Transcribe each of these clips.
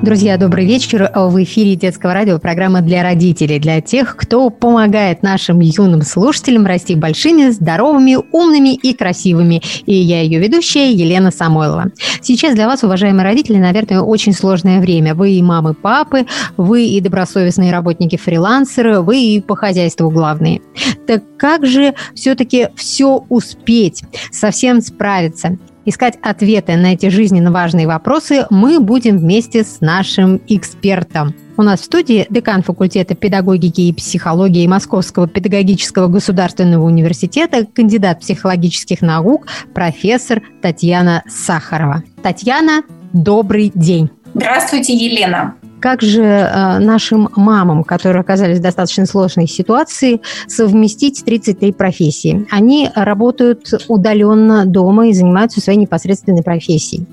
Друзья, добрый вечер. В эфире детского радио программа для родителей, для тех, кто помогает нашим юным слушателям расти большими, здоровыми, умными и красивыми. И я ее ведущая Елена Самойлова. Сейчас для вас, уважаемые родители, наверное, очень сложное время. Вы и мамы, папы, вы и добросовестные работники-фрилансеры, вы и по хозяйству главные. Так как же все-таки все успеть, совсем справиться? Искать ответы на эти жизненно важные вопросы мы будем вместе с нашим экспертом. У нас в студии декан факультета педагогики и психологии Московского педагогического государственного университета, кандидат психологических наук, профессор Татьяна Сахарова. Татьяна, добрый день. Здравствуйте, Елена. Как же э, нашим мамам, которые оказались в достаточно сложной ситуации, совместить 33 профессии? Они работают удаленно дома и занимаются своей непосредственной профессией.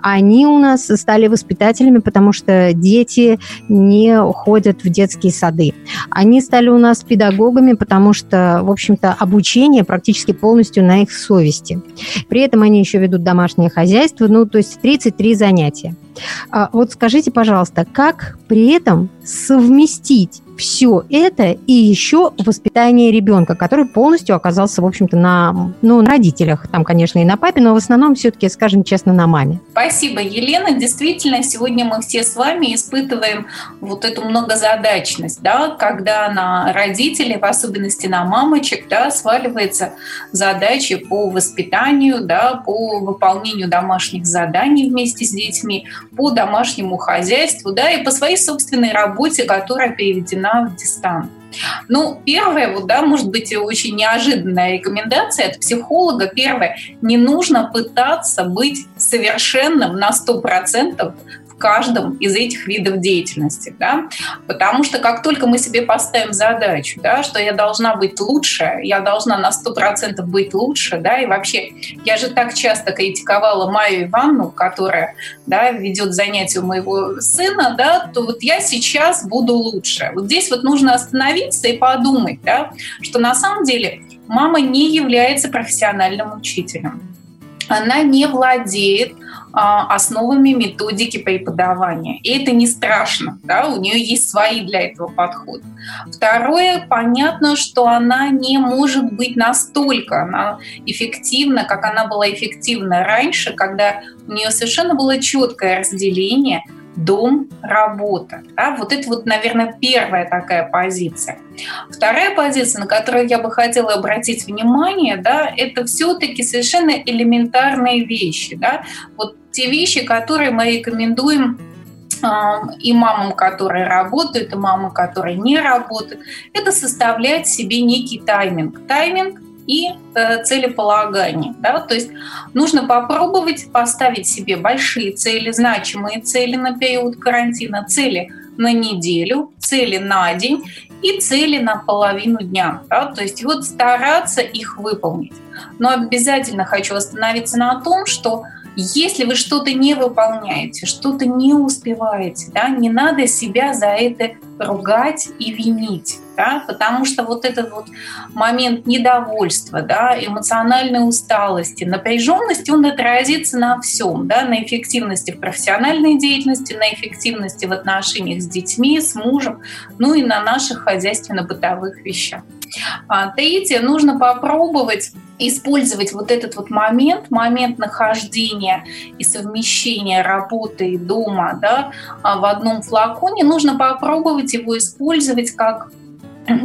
Они у нас стали воспитателями, потому что дети не ходят в детские сады. Они стали у нас педагогами, потому что, в общем-то, обучение практически полностью на их совести. При этом они еще ведут домашнее хозяйство, ну, то есть 33 занятия. А вот скажите, пожалуйста, как при этом совместить все это и еще воспитание ребенка, который полностью оказался, в общем-то, на, ну, на родителях, там, конечно, и на папе, но в основном все-таки, скажем честно, на маме. Спасибо, Елена. Действительно, сегодня мы все с вами испытываем вот эту многозадачность, да, когда на родителей, в особенности на мамочек, да, сваливается задачи по воспитанию, да, по выполнению домашних заданий вместе с детьми, по домашнему хозяйству, да, и по своей собственной работе, которая переведена на дистант. Ну, первое, вот, да, может быть, очень неожиданная рекомендация от психолога. Первое, не нужно пытаться быть совершенным на 100% каждом из этих видов деятельности, да, потому что как только мы себе поставим задачу, да, что я должна быть лучше, я должна на 100% быть лучше, да, и вообще, я же так часто критиковала Майю Ивановну, которая, да, ведет занятия у моего сына, да, то вот я сейчас буду лучше. Вот здесь вот нужно остановиться и подумать, да, что на самом деле мама не является профессиональным учителем. Она не владеет основами методики преподавания. И это не страшно, да, у нее есть свои для этого подходы. Второе, понятно, что она не может быть настолько она эффективна, как она была эффективна раньше, когда у нее совершенно было четкое разделение – дом, работа. Да? Вот это вот, наверное, первая такая позиция. Вторая позиция, на которую я бы хотела обратить внимание, да, это все-таки совершенно элементарные вещи. Да? Вот те вещи, которые мы рекомендуем и мамам, которые работают, и мамам, которые не работают, это составлять себе некий тайминг. Тайминг и э, целеполагание. Да? То есть нужно попробовать поставить себе большие цели, значимые цели на период карантина, цели на неделю, цели на день и цели на половину дня. Да? То есть вот стараться их выполнить. Но обязательно хочу остановиться на том, что если вы что-то не выполняете, что-то не успеваете, да, не надо себя за это ругать и винить. Да, потому что вот этот вот момент недовольства, да, эмоциональной усталости, напряженности, он отразится на всем, да, на эффективности в профессиональной деятельности, на эффективности в отношениях с детьми, с мужем, ну и на наших хозяйственно-бытовых вещах. А, третье, нужно попробовать использовать вот этот вот момент, момент нахождения и совмещения работы и дома да, а, в одном флаконе, нужно попробовать его использовать как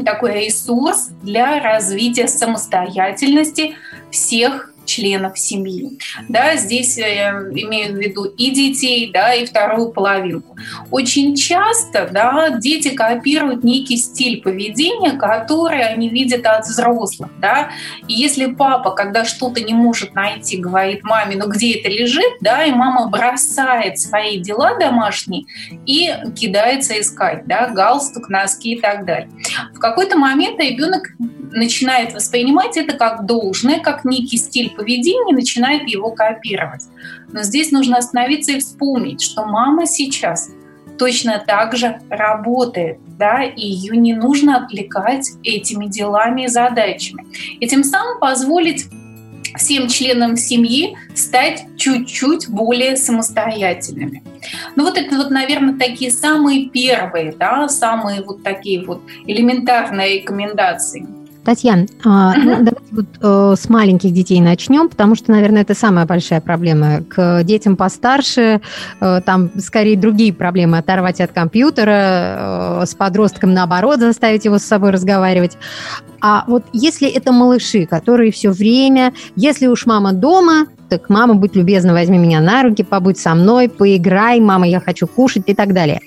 такой ресурс для развития самостоятельности всех членов семьи. Да, здесь э, имею в виду и детей, да, и вторую половинку. Очень часто да, дети копируют некий стиль поведения, который они видят от взрослых. Да. И если папа, когда что-то не может найти, говорит маме, ну где это лежит, да, и мама бросает свои дела домашние и кидается искать, да, галстук, носки и так далее. В какой-то момент ребенок начинает воспринимать это как должное, как некий стиль поведения, начинает его копировать. Но здесь нужно остановиться и вспомнить, что мама сейчас точно так же работает, да, и ее не нужно отвлекать этими делами и задачами. И тем самым позволить всем членам семьи стать чуть-чуть более самостоятельными. Ну вот это вот, наверное, такие самые первые, да, самые вот такие вот элементарные рекомендации – Татьяна, uh-huh. ну, давайте вот э, с маленьких детей начнем, потому что, наверное, это самая большая проблема. К детям постарше э, там скорее другие проблемы. Оторвать от компьютера, э, с подростком наоборот заставить его с собой разговаривать. А вот если это малыши, которые все время, если уж мама дома, так мама, будь любезна, возьми меня на руки, побудь со мной, поиграй, мама, я хочу кушать и так далее.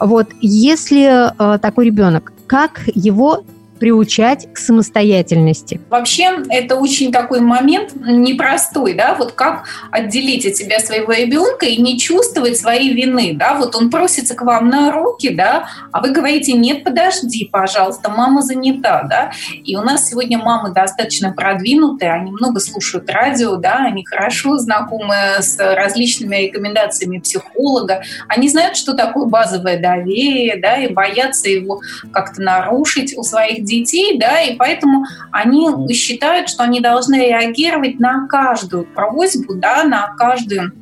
Вот если э, такой ребенок, как его приучать к самостоятельности? Вообще, это очень такой момент непростой, да, вот как отделить от себя своего ребенка и не чувствовать своей вины, да, вот он просится к вам на руки, да, а вы говорите, нет, подожди, пожалуйста, мама занята, да, и у нас сегодня мамы достаточно продвинутые, они много слушают радио, да, они хорошо знакомы с различными рекомендациями психолога, они знают, что такое базовое доверие, да, и боятся его как-то нарушить у своих детей, да, и поэтому они считают, что они должны реагировать на каждую просьбу, да, на каждую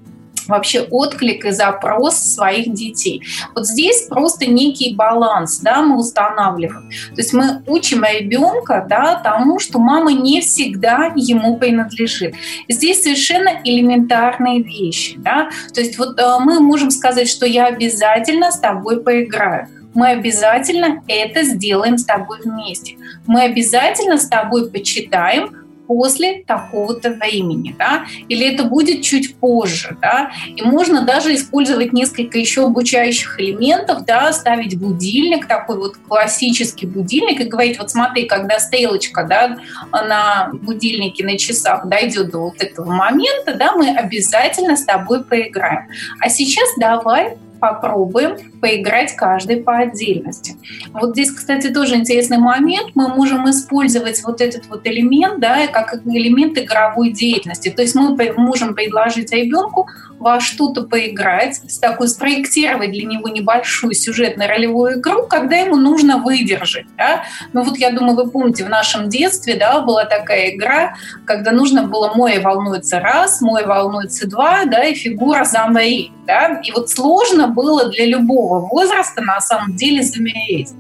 вообще отклик и запрос своих детей. Вот здесь просто некий баланс, да, мы устанавливаем. То есть мы учим ребенка, да, тому, что мама не всегда ему принадлежит. Здесь совершенно элементарные вещи, да. То есть вот э, мы можем сказать, что я обязательно с тобой поиграю мы обязательно это сделаем с тобой вместе. Мы обязательно с тобой почитаем после такого-то времени, да, или это будет чуть позже, да, и можно даже использовать несколько еще обучающих элементов, да, ставить будильник, такой вот классический будильник, и говорить, вот смотри, когда стрелочка, да, на будильнике, на часах дойдет до вот этого момента, да, мы обязательно с тобой поиграем. А сейчас давай попробуем поиграть каждый по отдельности. Вот здесь, кстати, тоже интересный момент. Мы можем использовать вот этот вот элемент, да, как элемент игровой деятельности. То есть мы можем предложить ребенку во что-то поиграть, такой спроектировать для него небольшую сюжетно-ролевую игру, когда ему нужно выдержать. Да? Ну вот я думаю, вы помните, в нашем детстве да, была такая игра, когда нужно было «Мой волнуется раз», «Мой волнуется два», да, и фигура «Замри». Да? И вот сложно было для любого возраста на самом деле замереть.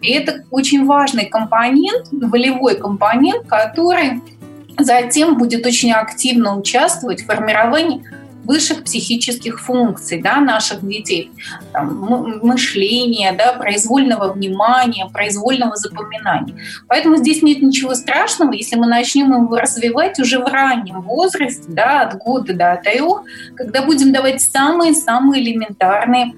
И это очень важный компонент, волевой компонент, который затем будет очень активно участвовать в формировании высших психических функций да, наших детей, там, мышления, да, произвольного внимания, произвольного запоминания. Поэтому здесь нет ничего страшного, если мы начнем его развивать уже в раннем возрасте, да, от года до трех, когда будем давать самые-самые элементарные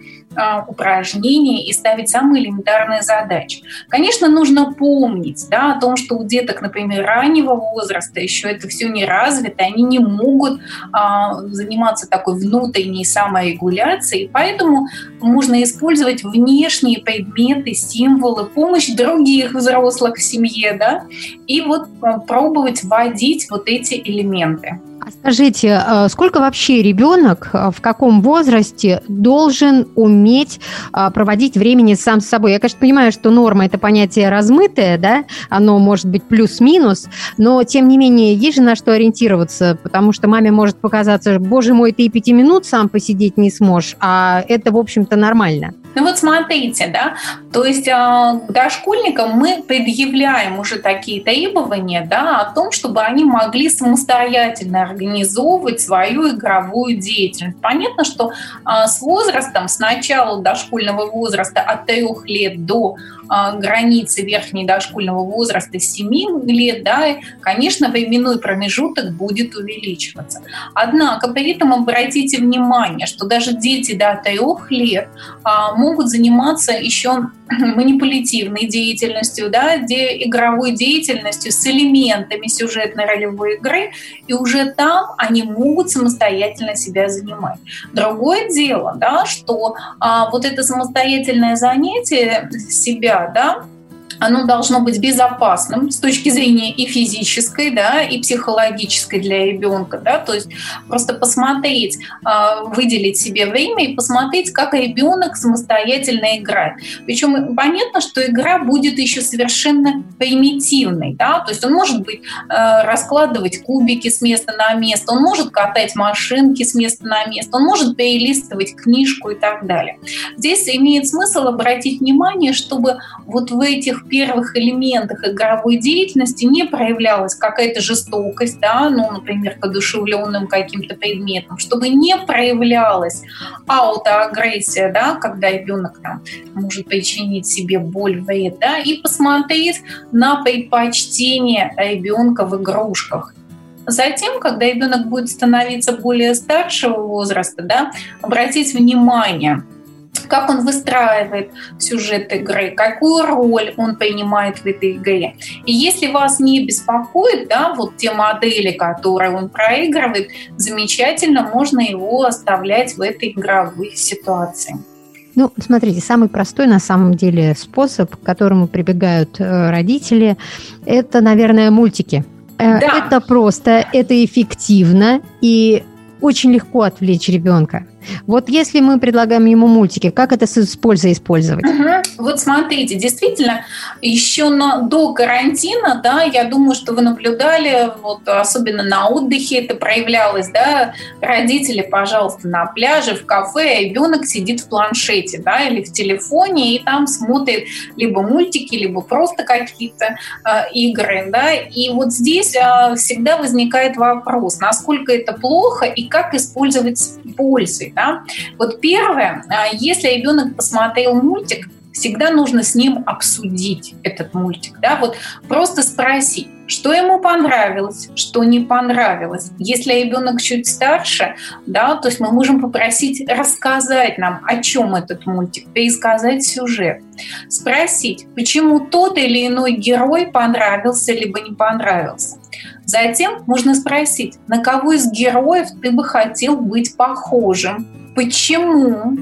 упражнения и ставить самые элементарные задачи. Конечно, нужно помнить да, о том, что у деток, например, раннего возраста еще это все не развито, они не могут а, заниматься такой внутренней саморегуляцией, поэтому можно использовать внешние предметы, символы, помощь других взрослых в семье, да, и вот а, пробовать вводить вот эти элементы. А скажите, а сколько вообще ребенок а, в каком возрасте должен уметь а, проводить времени сам с собой? Я, конечно, понимаю, что норма – это понятие размытое, да, оно может быть плюс-минус, но, тем не менее, есть же на что ориентироваться, потому что маме может показаться, боже мой, ты и пяти минут сам посидеть не сможешь, а это, в общем-то, нормально. Ну вот смотрите, да, то есть э, дошкольникам мы предъявляем уже такие требования, да, о том, чтобы они могли самостоятельно организовывать свою игровую деятельность. Понятно, что э, с возрастом, с начала дошкольного возраста от трех лет до э, границы верхней дошкольного возраста 7 лет, да, конечно, временной промежуток будет увеличиваться. Однако при этом обратите внимание, что даже дети до трех лет могут заниматься еще манипулятивной деятельностью, да, где игровой деятельностью с элементами сюжетной ролевой игры, и уже там они могут самостоятельно себя занимать. Другое дело, да, что а, вот это самостоятельное занятие себя, да, оно должно быть безопасным с точки зрения и физической, да, и психологической для ребенка, да, то есть просто посмотреть, а, выделить себе время и посмотреть, как ребенок самостоятельно играет. Причем понятно, что игра будет еще совершенно примитивной, да, то есть он может быть а, раскладывать кубики с места на место, он может катать машинки с места на место, он может перелистывать книжку и так далее. Здесь имеет смысл обратить внимание, чтобы вот в этих первых элементах игровой деятельности не проявлялась какая-то жестокость, да, ну, например, к одушевленным каким-то предметом, чтобы не проявлялась аутоагрессия, да, когда ребенок там может причинить себе боль, вред, да, и посмотреть на предпочтение ребенка в игрушках. Затем, когда ребенок будет становиться более старшего возраста, да, обратить внимание – как он выстраивает сюжет игры, какую роль он принимает в этой игре. И если вас не беспокоит, да, вот те модели, которые он проигрывает, замечательно можно его оставлять в этой игровой ситуации. Ну, смотрите, самый простой на самом деле способ, к которому прибегают э, родители, это, наверное, мультики. Э, да. Это просто, это эффективно, и очень легко отвлечь ребенка. Вот если мы предлагаем ему мультики, как это с пользой использовать? Угу. Вот смотрите, действительно, еще на, до карантина, да, я думаю, что вы наблюдали, вот особенно на отдыхе это проявлялось, да, родители, пожалуйста, на пляже, в кафе, ребенок сидит в планшете, да, или в телефоне, и там смотрит либо мультики, либо просто какие-то э, игры, да, и вот здесь э, всегда возникает вопрос, насколько это плохо и как использовать с пользой, да? Вот первое, а, если ребенок посмотрел мультик, всегда нужно с ним обсудить этот мультик. Да? Вот просто спросить, что ему понравилось, что не понравилось. Если ребенок чуть старше, да, то есть мы можем попросить рассказать нам, о чем этот мультик, пересказать сюжет. Спросить, почему тот или иной герой понравился либо не понравился. Затем можно спросить, на кого из героев ты бы хотел быть похожим, почему,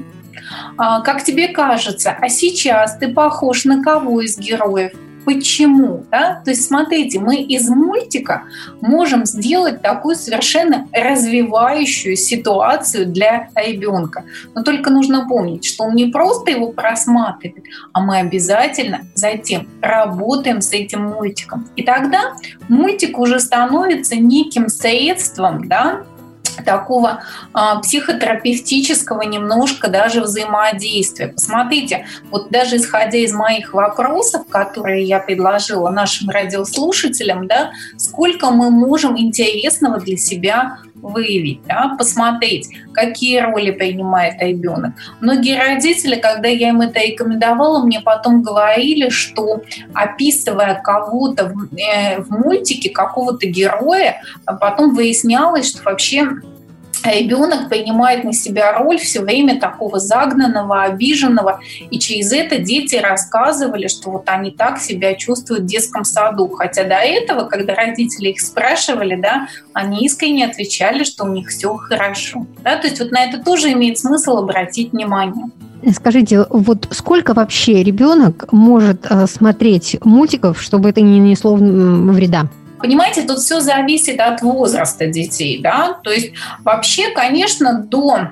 а, как тебе кажется, а сейчас ты похож на кого из героев, Почему? Да? То есть, смотрите, мы из мультика можем сделать такую совершенно развивающую ситуацию для ребенка. Но только нужно помнить, что он не просто его просматривает, а мы обязательно затем работаем с этим мультиком. И тогда мультик уже становится неким средством, да, такого а, психотерапевтического немножко даже взаимодействия. Посмотрите, вот даже исходя из моих вопросов, которые я предложила нашим радиослушателям, да, сколько мы можем интересного для себя выявить, да, посмотреть, какие роли принимает ребенок. Многие родители, когда я им это рекомендовала, мне потом говорили, что описывая кого-то в, э, в мультике, какого-то героя, а потом выяснялось, что вообще ребенок принимает на себя роль все время такого загнанного, обиженного. И через это дети рассказывали, что вот они так себя чувствуют в детском саду. Хотя до этого, когда родители их спрашивали, да, они искренне отвечали, что у них все хорошо. Да? То есть вот на это тоже имеет смысл обратить внимание. Скажите, вот сколько вообще ребенок может э, смотреть мультиков, чтобы это не несло вреда? Понимаете, тут все зависит от возраста детей, да, то есть вообще, конечно, до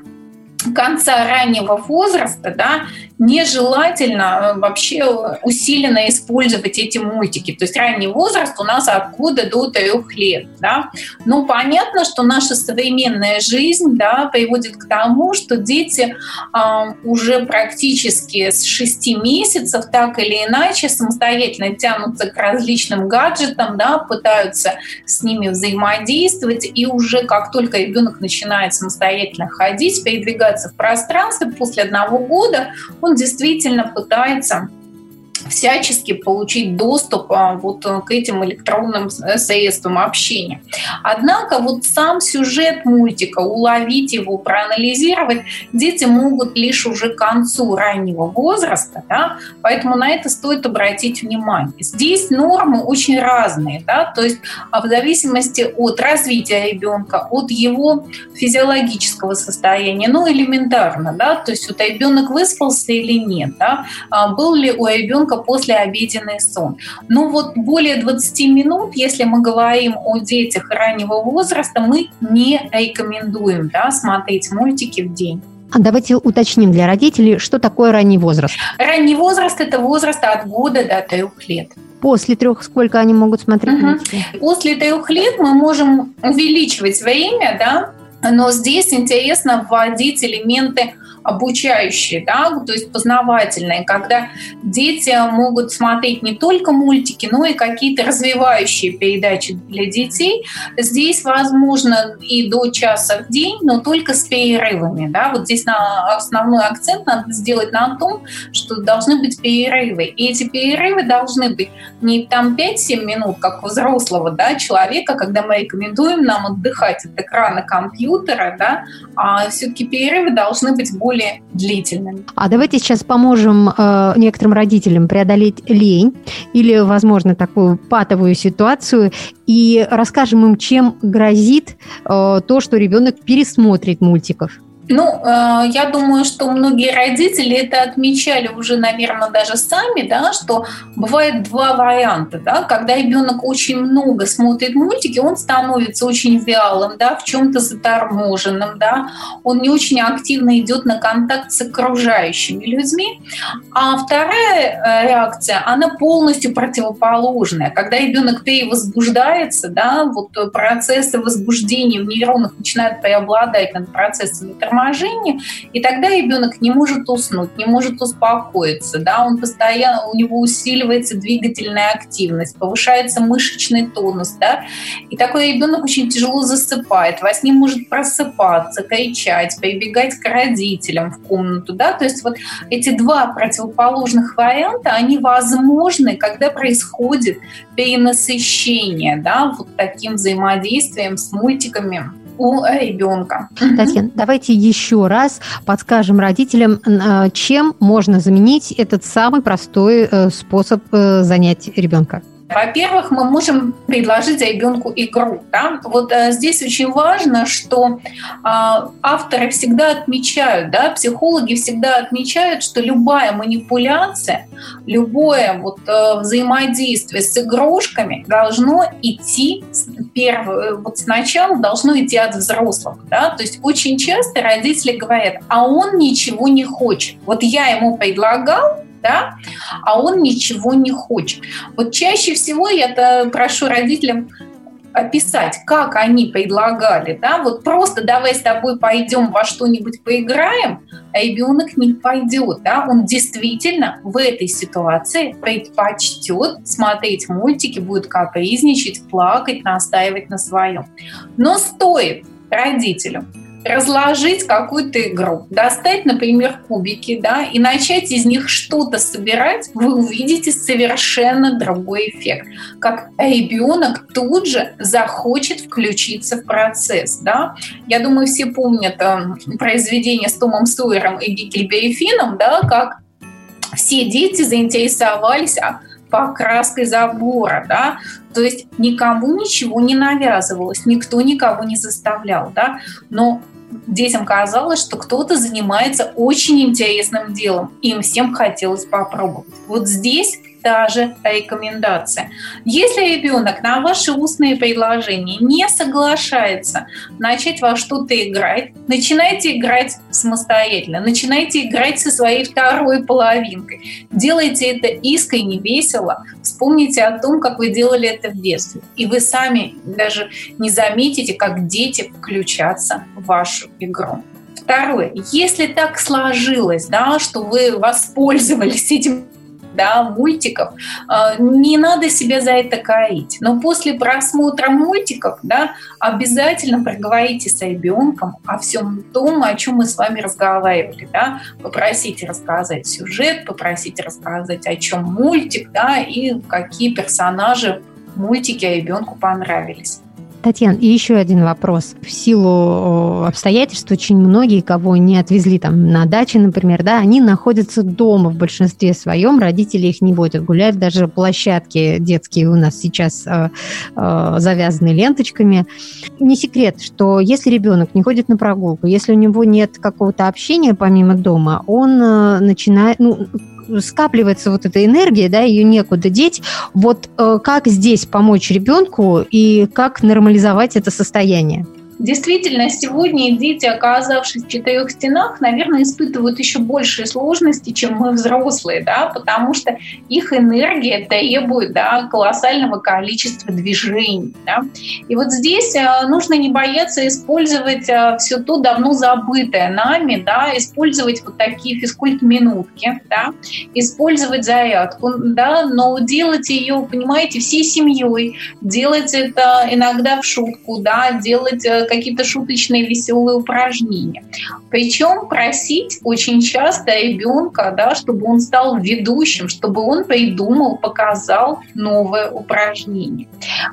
конца раннего возраста, да, нежелательно э, вообще усиленно использовать эти мультики. То есть ранний возраст у нас от года до трех лет. Да? Но понятно, что наша современная жизнь да, приводит к тому, что дети э, уже практически с 6 месяцев так или иначе самостоятельно тянутся к различным гаджетам, да, пытаются с ними взаимодействовать, и уже как только ребенок начинает самостоятельно ходить, передвигаться в пространстве после одного года, он действительно пытается всячески получить доступ а, вот э, к этим электронным э, средствам общения. Однако вот сам сюжет мультика, уловить его, проанализировать, дети могут лишь уже к концу раннего возраста, да, поэтому на это стоит обратить внимание. Здесь нормы очень разные, да, то есть а, в зависимости от развития ребенка, от его физиологического состояния, ну элементарно, да, то есть вот ребенок выспался или нет, да, а, был ли у ребенка после обеденный сон. Но вот более 20 минут, если мы говорим о детях раннего возраста, мы не рекомендуем да, смотреть мультики в день. А давайте уточним для родителей, что такое ранний возраст. Ранний возраст – это возраст от года до трех лет. После трех сколько они могут смотреть угу. мультики? После трех лет мы можем увеличивать время, да, но здесь интересно вводить элементы обучающие, да, то есть познавательные, когда дети могут смотреть не только мультики, но и какие-то развивающие передачи для детей. Здесь возможно и до часа в день, но только с перерывами. Да. Вот здесь на основной акцент надо сделать на том, что должны быть перерывы. И эти перерывы должны быть не там 5-7 минут, как у взрослого да, человека, когда мы рекомендуем нам отдыхать от экрана компьютера, да, а все-таки перерывы должны быть более более длительными. А давайте сейчас поможем э, некоторым родителям преодолеть лень или, возможно, такую патовую ситуацию и расскажем им, чем грозит э, то, что ребенок пересмотрит мультиков. Ну, э, я думаю, что многие родители это отмечали уже, наверное, даже сами, да, что бывает два варианта, да, когда ребенок очень много смотрит мультики, он становится очень вялым, да, в чем-то заторможенным, да, он не очень активно идет на контакт с окружающими людьми. А вторая э, реакция, она полностью противоположная, когда ребенок перевозбуждается, да, вот процессы возбуждения в нейронах начинают преобладать над процессами торможения, торможение, и тогда ребенок не может уснуть, не может успокоиться, да, он постоянно, у него усиливается двигательная активность, повышается мышечный тонус, да, и такой ребенок очень тяжело засыпает, во сне может просыпаться, кричать, прибегать к родителям в комнату, да, то есть вот эти два противоположных варианта, они возможны, когда происходит перенасыщение, да, вот таким взаимодействием с мультиками у ребенка. Татьяна, давайте еще раз подскажем родителям, э, чем можно заменить этот самый простой э, способ э, занять ребенка. Во-первых, мы можем предложить ребенку игру. Да? Вот э, здесь очень важно, что э, авторы всегда отмечают, да, психологи всегда отмечают, что любая манипуляция, любое вот, э, взаимодействие с игрушками должно идти первое, вот сначала должно идти от взрослых. Да? То есть очень часто родители говорят, а он ничего не хочет. Вот я ему предлагал, да, а он ничего не хочет. Вот чаще всего я прошу родителям описать, как они предлагали, да, вот просто давай с тобой пойдем во что-нибудь поиграем, а ребенок не пойдет, да, он действительно в этой ситуации предпочтет смотреть мультики, будет капризничать, плакать, настаивать на своем. Но стоит родителям разложить какую-то игру, достать, например, кубики, да, и начать из них что-то собирать, вы увидите совершенно другой эффект. Как ребенок тут же захочет включиться в процесс, да. Я думаю, все помнят э, произведение с Томом Сойером и Гикельбери Финном, да, как все дети заинтересовались а, покраской забора, да, то есть никому ничего не навязывалось, никто никого не заставлял, да, но детям казалось, что кто-то занимается очень интересным делом. Им всем хотелось попробовать. Вот здесь та же рекомендация. Если ребенок на ваши устные предложения не соглашается начать во что-то играть, начинайте играть самостоятельно, начинайте играть со своей второй половинкой. Делайте это искренне, весело. Вспомните о том, как вы делали это в детстве. И вы сами даже не заметите, как дети включатся в вашу игру. Второе. Если так сложилось, да, что вы воспользовались этим да, мультиков, а, не надо себя за это корить. Но после просмотра мультиков да, обязательно проговорите с ребенком о всем том, о чем мы с вами разговаривали. Да. Попросите рассказать сюжет, попросите рассказать, о чем мультик, да, и какие персонажи мультики ребенку понравились. Татьяна, и еще один вопрос. В силу обстоятельств очень многие, кого не отвезли там на даче, например, да, они находятся дома в большинстве своем, родители их не водят гулять, даже площадки детские у нас сейчас э, э, завязаны ленточками. Не секрет, что если ребенок не ходит на прогулку, если у него нет какого-то общения помимо дома, он э, начинает, ну, скапливается вот эта энергия, да, ее некуда деть. Вот э, как здесь помочь ребенку и как нормализовать это состояние? Действительно, сегодня дети, оказавшись в четырех стенах, наверное, испытывают еще большие сложности, чем мы взрослые, да, потому что их энергия требует да, колоссального количества движений. Да. И вот здесь э, нужно не бояться использовать э, все то давно забытое нами, да, использовать вот такие физкульт-минутки, да, использовать зарядку, да, но делать ее, понимаете, всей семьей, делать это иногда в шутку, да, делать э, какие-то шуточные веселые упражнения. Причем просить очень часто ребенка, да, чтобы он стал ведущим, чтобы он придумал, показал новое упражнение.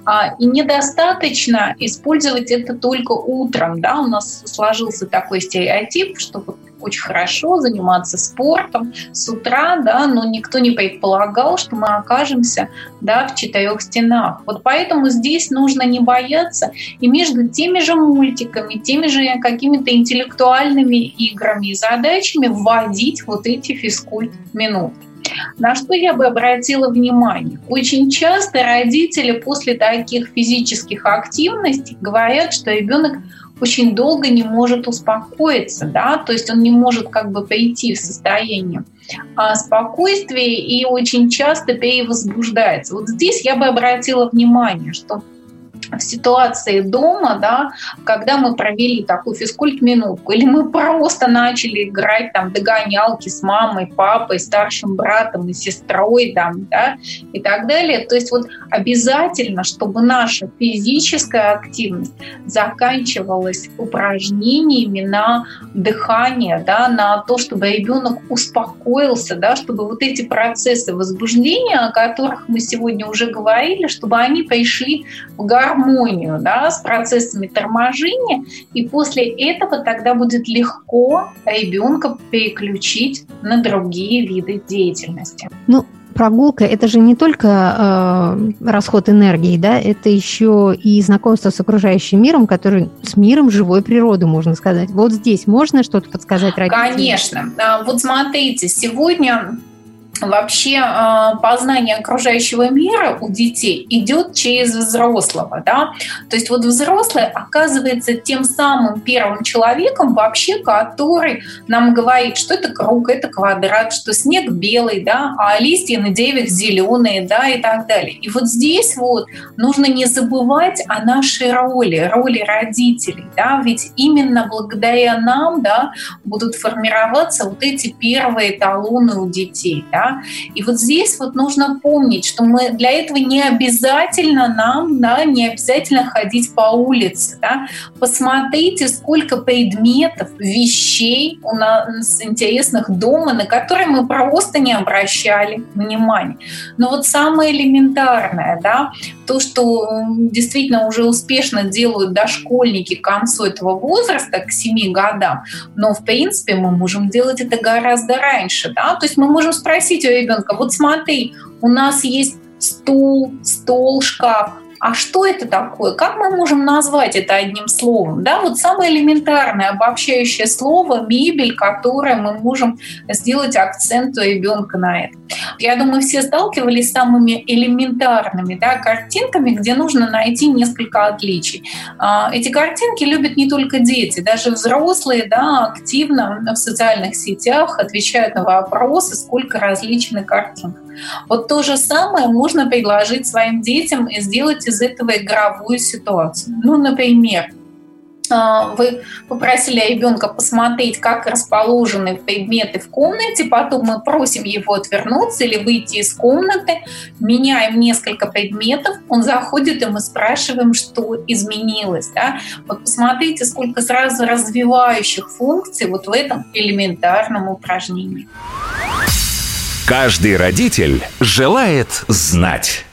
А, и недостаточно использовать это только утром. Да? У нас сложился такой стереотип, что вот очень хорошо заниматься спортом с утра, да, но никто не предполагал, что мы окажемся да, в четырех стенах. Вот поэтому здесь нужно не бояться и между теми же мультиками, теми же какими-то интеллектуальными играми и задачами вводить вот эти физкульт-минутки. На что я бы обратила внимание? Очень часто родители после таких физических активностей говорят, что ребенок очень долго не может успокоиться, да, то есть он не может как бы прийти в состояние а, спокойствия и очень часто перевозбуждается. Вот здесь я бы обратила внимание, что ситуации дома, да, когда мы провели такую физкульт-минутку, или мы просто начали играть там догонялки с мамой, папой, старшим братом и сестрой, там, да, и так далее. То есть вот обязательно, чтобы наша физическая активность заканчивалась упражнениями на дыхание, да, на то, чтобы ребенок успокоился, да, чтобы вот эти процессы возбуждения, о которых мы сегодня уже говорили, чтобы они пришли в гармонию гармонию да, с процессами торможения, и после этого тогда будет легко ребенка переключить на другие виды деятельности. Ну, прогулка это же не только э, расход энергии, да, это еще и знакомство с окружающим миром, который с миром живой природы, можно сказать. Вот здесь можно что-то подсказать родителям? Конечно. А, вот смотрите, сегодня вообще а, познание окружающего мира у детей идет через взрослого. Да? То есть вот взрослый оказывается тем самым первым человеком вообще, который нам говорит, что это круг, это квадрат, что снег белый, да, а листья на деревьях зеленые, да, и так далее. И вот здесь вот нужно не забывать о нашей роли, роли родителей, да, ведь именно благодаря нам, да, будут формироваться вот эти первые эталоны у детей, да, и вот здесь вот нужно помнить, что мы для этого не обязательно нам, да, не обязательно ходить по улице, да. Посмотрите, сколько предметов, вещей у нас интересных дома, на которые мы просто не обращали внимания. Но вот самое элементарное, да, то, что действительно уже успешно делают дошкольники к концу этого возраста, к 7 годам, но в принципе мы можем делать это гораздо раньше, да, то есть мы можем спросить у ребенка, вот смотри, у нас есть стул, стол, шкаф, а что это такое? Как мы можем назвать это одним словом? Да, вот самое элементарное обобщающее слово – мебель, которое мы можем сделать акцент у ребенка на это. Я думаю, все сталкивались с самыми элементарными да, картинками, где нужно найти несколько отличий. А, эти картинки любят не только дети, даже взрослые да, активно в социальных сетях отвечают на вопросы, сколько различных картинок. Вот то же самое можно предложить своим детям и сделать из этого игровую ситуацию. Ну, например, а, вы попросили ребенка посмотреть, как расположены предметы в комнате, потом мы просим его отвернуться или выйти из комнаты, меняем несколько предметов, он заходит, и мы спрашиваем, что изменилось. Да? Вот посмотрите, сколько сразу развивающих функций вот в этом элементарном упражнении. Каждый родитель желает знать.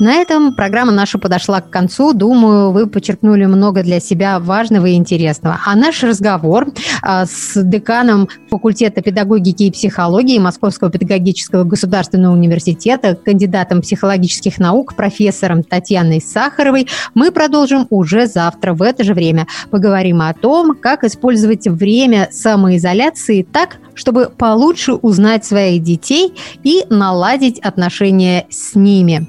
На этом программа наша подошла к концу. Думаю, вы подчеркнули много для себя важного и интересного. А наш разговор а, с деканом факультета педагогики и психологии Московского педагогического государственного университета, кандидатом психологических наук, профессором Татьяной Сахаровой мы продолжим уже завтра в это же время. Поговорим о том, как использовать время самоизоляции так, чтобы получше узнать своих детей и наладить отношения с ними.